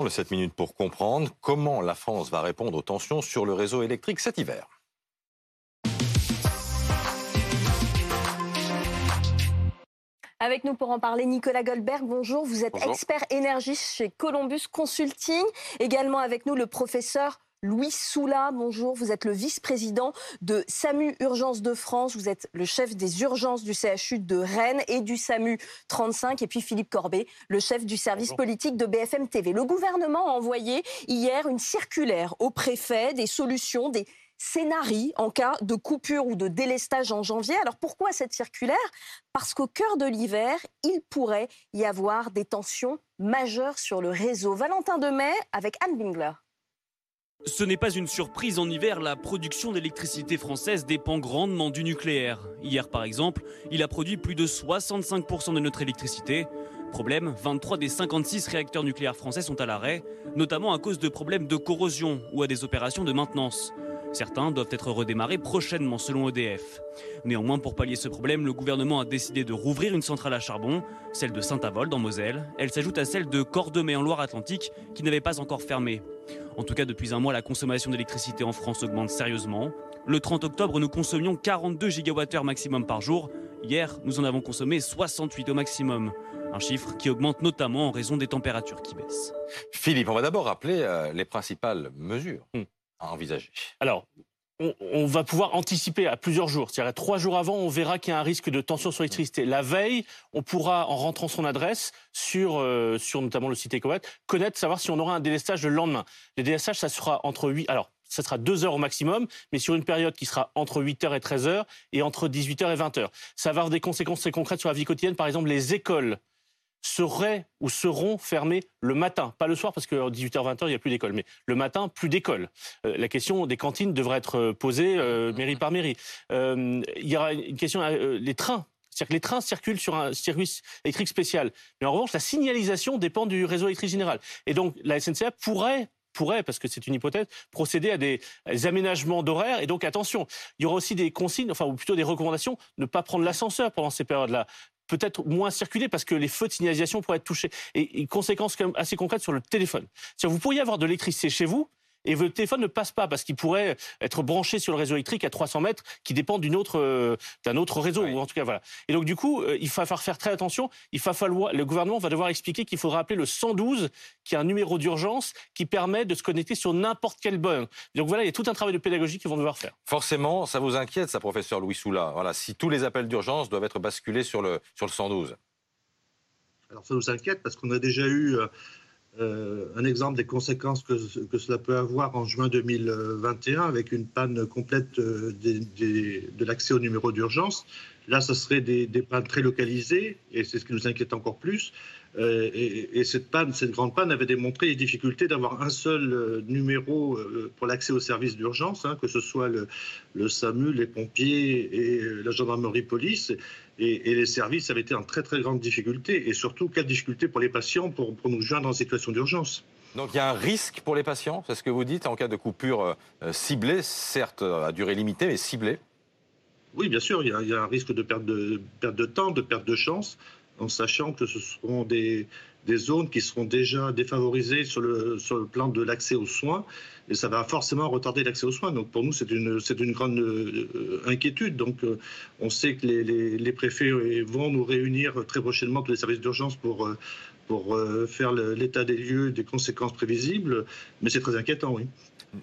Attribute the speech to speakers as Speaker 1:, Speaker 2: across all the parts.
Speaker 1: Le 7 minutes pour comprendre comment la France va répondre aux tensions sur le réseau électrique cet hiver.
Speaker 2: Avec nous pour en parler, Nicolas Goldberg, bonjour. Vous êtes expert énergie chez Columbus Consulting. Également avec nous le professeur Louis Soula, bonjour. Vous êtes le vice-président de SAMU Urgence de France. Vous êtes le chef des urgences du CHU de Rennes et du SAMU 35. Et puis Philippe Corbet, le chef du service politique de BFM TV. Le gouvernement a envoyé hier une circulaire au préfet des solutions, des scénarii en cas de coupure ou de délestage en janvier. Alors pourquoi cette circulaire? Parce qu'au cœur de l'hiver, il pourrait y avoir des tensions majeures sur le réseau. Valentin Demet avec Anne Bingler.
Speaker 3: Ce n'est pas une surprise en hiver, la production d'électricité française dépend grandement du nucléaire. Hier par exemple, il a produit plus de 65% de notre électricité. Problème, 23 des 56 réacteurs nucléaires français sont à l'arrêt, notamment à cause de problèmes de corrosion ou à des opérations de maintenance. Certains doivent être redémarrés prochainement selon EDF. Néanmoins, pour pallier ce problème, le gouvernement a décidé de rouvrir une centrale à charbon, celle de Saint-Avold en Moselle. Elle s'ajoute à celle de Cordemais en Loire-Atlantique qui n'avait pas encore fermé. En tout cas, depuis un mois, la consommation d'électricité en France augmente sérieusement. Le 30 octobre, nous consommions 42 gigawattheures maximum par jour. Hier, nous en avons consommé 68 au maximum. Un chiffre qui augmente notamment en raison des températures qui baissent.
Speaker 1: Philippe, on va d'abord rappeler euh, les principales mesures. Hmm à envisager
Speaker 4: Alors, on, va pouvoir anticiper à plusieurs jours. C'est-à-dire, trois jours avant, on verra qu'il y a un risque de tension sur l'électricité. La veille, on pourra, en rentrant son adresse sur, euh, sur notamment le site EcoWatt, connaître, savoir si on aura un délestage le lendemain. Le délestage, ça sera entre 8... Alors, ça sera 2 heures au maximum, mais sur une période qui sera entre 8h et 13h et entre 18h et 20h. Ça va avoir des conséquences très concrètes sur la vie quotidienne. Par exemple, les écoles seraient ou seront fermés le matin, pas le soir parce qu'à 18h-20h, il n'y a plus d'école, mais le matin, plus d'école. Euh, la question des cantines devrait être euh, posée euh, mairie par mairie. il y aura une question, les trains. C'est-à-dire que les trains circulent sur un service électrique spécial. Mais en revanche, la signalisation dépend du réseau électrique général. Et donc, la SNCF pourrait pourrait, parce que c'est une hypothèse, procéder à des, aménagements d'horaire. Et donc, attention, il y aura aussi des consignes, enfin, ou plutôt des recommandations, ne pas prendre l'ascenseur pendant ces périodes-là peut-être moins circuler parce que les feux de signalisation pourraient être touchés. Et, une conséquence quand même assez concrète sur le téléphone. Vous pourriez avoir de l'électricité chez vous, et votre téléphone ne passe pas parce qu'il pourrait être branché sur le réseau électrique à 300 mètres qui dépend d'une autre, euh, d'un autre réseau. Ou en tout cas, voilà. Et donc, du coup, euh, il va falloir faire très attention. Il va falloir, le gouvernement va devoir expliquer qu'il faudra appeler le 112, qui est un numéro d'urgence qui permet de se connecter sur n'importe quelle bonne. Donc voilà, il y a tout un travail de pédagogie qu'ils vont devoir faire.
Speaker 1: Forcément, ça vous inquiète, ça, professeur Louis Soula. Voilà, si tous les appels d'urgence doivent être basculés sur le, sur le 112.
Speaker 5: Alors ça nous inquiète parce qu'on a déjà eu euh, un exemple des conséquences que, cela peut avoir en juin 2021 avec une panne complète euh, de l'accès au numéro d'urgence. Là, ce serait des, pannes très localisées et c'est ce qui nous inquiète encore plus. Euh, et, cette panne, cette grande panne avait démontré les difficultés d'avoir un seul numéro pour l'accès aux services d'urgence, hein, que ce soit le, le, SAMU, les pompiers et la gendarmerie police. Et, les services avaient été en très très grande difficulté. Et surtout, quelle difficulté pour les patients pour, nous joindre en situation d'urgence.
Speaker 1: Donc il y a un risque pour les patients, c'est ce que vous dites, en cas de coupure euh, ciblée, certes à durée limitée, mais ciblée
Speaker 5: Oui, bien sûr, il y, a, un risque de perte de, perte de temps, de perte de chance, en sachant que ce seront des, des zones qui seront déjà défavorisées sur le, sur le plan de l'accès aux soins et ça va forcément retarder l'accès aux soins. Donc pour nous, c'est une, c'est grande euh, inquiétude. Donc euh, on sait que les, les, les, préfets vont nous réunir très prochainement tous les services d'urgence pour, euh, pour faire l'état des lieux, des conséquences prévisibles, mais c'est très inquiétant, oui.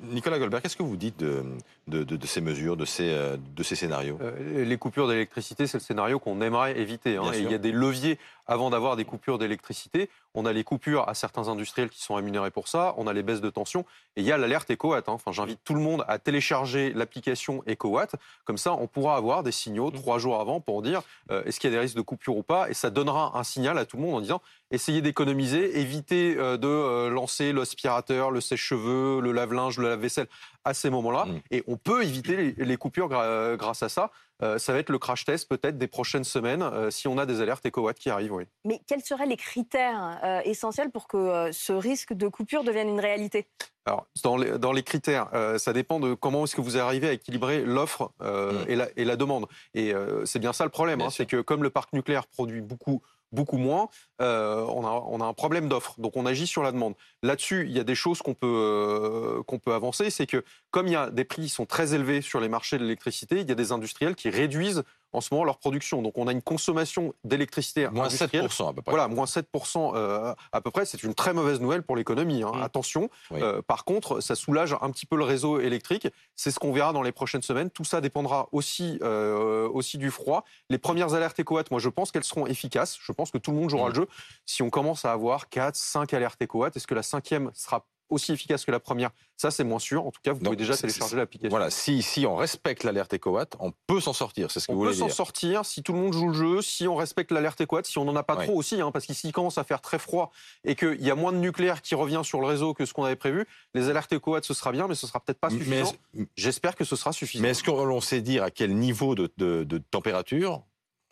Speaker 1: Nicolas Goldberg, qu'est-ce que vous dites de, de, de, ces mesures, de ces, de ces scénarios?
Speaker 6: Les coupures d'électricité, c'est le scénario qu'on aimerait éviter. Hein. il y a des leviers avant d'avoir des coupures d'électricité. On a les coupures à certains industriels qui sont rémunérés pour ça, on a les baisses de tension, et il y a l'alerte EcoWatt. Hein. Enfin, j'invite tout le monde à télécharger l'application EcoWatt. Comme ça, on pourra avoir des signaux mmh. trois jours avant pour dire euh, est-ce qu'il y a des risques de coupure ou pas, et ça donnera un signal à tout le monde en disant essayez d'économiser, évitez euh, de euh, lancer l'aspirateur, le sèche-cheveux, le lave-linge, le lave-vaisselle à ces moments-là. Mmh. Et on peut éviter les, coupures grâce à ça. Euh, ça va être le crash test peut-être des prochaines semaines euh, si on a des alertes EcoWatt qui arrivent. Oui.
Speaker 2: Mais quels seraient les critères euh, essentiels pour que ce risque de coupure devienne une réalité?
Speaker 6: Alors, dans les, dans les critères, ça dépend de comment est-ce que vous arrivez à équilibrer l'offre mmh. et, la, et, la, demande. Et c'est bien ça le problème, hein, c'est que comme le parc nucléaire produit beaucoup beaucoup moins, euh, on, a, on, a, un problème d'offre. Donc on agit sur la demande. Là-dessus, il y a des choses qu'on peut, euh, qu'on peut avancer. C'est que comme il y a des prix qui sont très élevés sur les marchés de l'électricité, il y a des industriels qui réduisent en ce moment leur production. Donc on a une consommation d'électricité
Speaker 1: moins 7% à peu près.
Speaker 6: Voilà, moins 7% euh, à peu près. C'est une très mauvaise nouvelle pour l'économie. Hein. Mmh. Attention. Euh, par contre, ça soulage un petit peu le réseau électrique. C'est ce qu'on verra dans les prochaines semaines. Tout ça dépendra aussi, euh, aussi du froid. Les premières alertes EcoWatt, moi je pense qu'elles seront efficaces. Je pense que tout le monde jouera mmh. le jeu. Si on commence à avoir 4, 5 alertes EcoWatt, est-ce que la cinquième sera aussi efficace que la première. Ça, c'est moins sûr. En tout cas, vous pouvez déjà télécharger l'application.
Speaker 1: Voilà, si, si on respecte l'alerte EcoWatt, on peut s'en sortir. C'est ce que
Speaker 6: on
Speaker 1: vous voulez
Speaker 6: dire. On peut s'en sortir si tout le monde joue le jeu, si on respecte l'alerte EcoWatt, si on n'en a pas trop aussi, hein, parce qu'ici, il commence à faire très froid et qu'il y a moins de nucléaire qui revient sur le réseau que ce qu'on avait prévu. Les alertes EcoWatt, ce sera bien, mais ce sera peut-être pas suffisant. J'espère que ce sera suffisant.
Speaker 1: Mais est-ce qu'on sait dire à quel niveau de, de température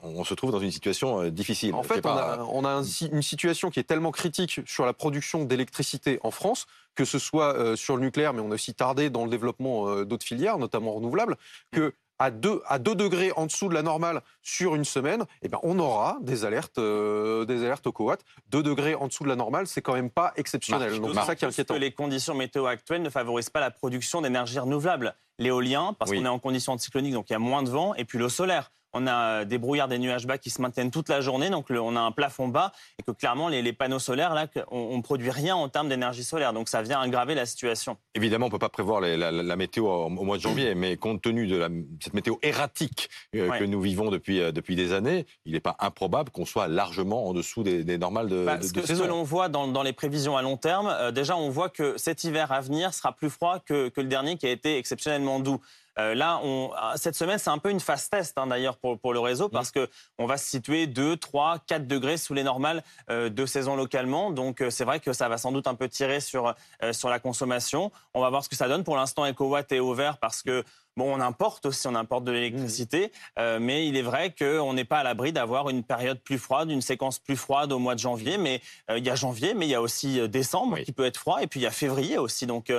Speaker 1: on se trouve dans une situation euh, difficile.
Speaker 6: En fait, on a, une situation qui est tellement critique sur la production d'électricité en France, que ce soit euh, sur le nucléaire, mais on a aussi tardé dans le développement euh, d'autres filières, notamment renouvelables, que à 2, à 2 degrés en dessous de la normale sur une semaine, eh ben on aura des alertes, des alertes au COAT. 2 degrés en dessous de la normale, c'est quand même pas exceptionnel.
Speaker 7: Donc c'est ça qui est inquiétant. Que les conditions météo actuelles ne favorisent pas la production d'énergie renouvelable? L'éolien, parce qu'on est en conditions cycloniques, donc il y a moins de vent, et puis l'eau solaire on a des brouillards, des nuages bas qui se maintiennent toute la journée, donc on a un plafond bas et que clairement les, panneaux solaires, là, on ne produit rien en termes d'énergie solaire, donc ça vient aggraver la situation.
Speaker 1: Évidemment, on ne peut pas prévoir la, météo au, mois de janvier, mais compte tenu de cette météo erratique euh, que nous vivons depuis, euh, depuis des années, il n'est pas improbable qu'on soit largement en dessous des, normales de,
Speaker 7: bah, ce que, Ce que l'on voit dans, les prévisions à long terme, euh, déjà on voit que cet hiver à venir sera plus froid que, que le dernier qui a été exceptionnellement doux. Euh, là, on, ah, cette semaine, c'est un peu une phase test hein, d'ailleurs pour, pour, le réseau parce que on va se situer 2, 3, 4 degrés sous les normales euh, de saison localement. Donc euh, c'est vrai que ça va sans doute un peu tirer sur, sur la consommation. On va voir ce que ça donne. Pour l'instant, EcoWatt est ouvert parce que Bon, on importe aussi, on importe de l'électricité, mmh. mais il est vrai qu'on n'est pas à l'abri d'avoir une période plus froide, une séquence plus froide au mois de janvier. Mais il y a janvier, mais il y a aussi décembre qui peut être froid, et puis il y a février aussi. Donc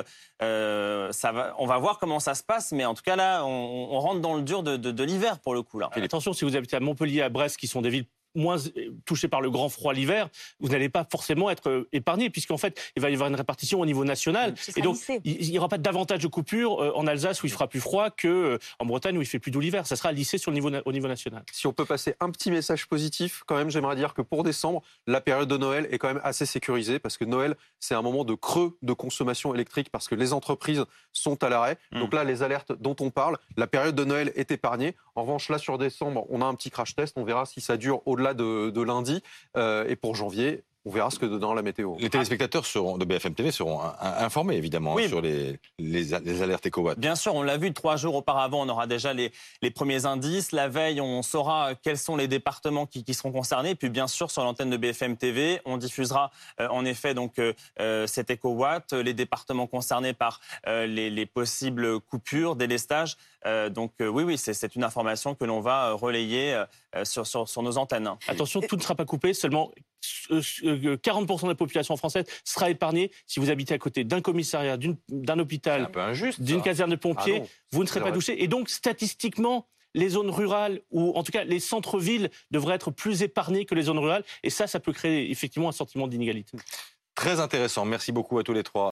Speaker 7: euh, ça va, on va voir comment ça se passe, mais en tout cas là, on, rentre dans le dur de, de l'hiver pour le coup. Là.
Speaker 4: attention, si vous habitez à Montpellier, à Brest, qui sont des villes moins touché par le grand froid l'hiver, vous n'allez pas forcément être euh, épargné, puisqu'en fait, il va y avoir une répartition au niveau national. Et donc, il n'y aura pas davantage de coupures euh, en Alsace où il fera plus froid que euh, en Bretagne où il fait plus doux l'hiver. Ça sera lissé sur le niveau, au niveau national.
Speaker 6: Si on peut passer un petit message positif, quand même, j'aimerais dire que pour décembre, la période de Noël est quand même assez sécurisée, parce que Noël, c'est un moment de creux de consommation électrique, parce que les entreprises sont à l'arrêt. Mmh. Donc là, les alertes dont on parle, la période de Noël est épargnée. En revanche, là, sur décembre, on a un petit crash test. On verra si ça dure au-delà de, lundi. Euh, et pour janvier, on verra ce que dans la météo.
Speaker 1: Les téléspectateurs seront, de BFM TV seront informés évidemment hein, sur les, les, alertes EcoWatt.
Speaker 7: Bien sûr, on l'a vu trois jours auparavant, on aura déjà les, les, premiers indices. La veille, on saura quels sont les départements qui, qui seront concernés. Et puis bien sûr, sur l'antenne de BFM TV, on diffusera euh, en effet donc euh, euh, cet EcoWatt, les départements concernés par les, les, possibles coupures, délestages. donc oui, oui, c'est une information que l'on va relayer sur, sur, sur, nos antennes.
Speaker 4: Attention, tout ne sera pas coupé, seulement 40% de la population française sera épargnée si vous habitez à côté d'un commissariat, d'un hôpital, d'une caserne de pompiers. Ah vous ne serez pas touché. Et donc, statistiquement, les zones rurales ou en tout cas les centres-villes devraient être plus épargnés que les zones rurales. Et ça, ça peut créer effectivement un sentiment d'inégalité.
Speaker 1: Très intéressant. Merci beaucoup à tous les trois.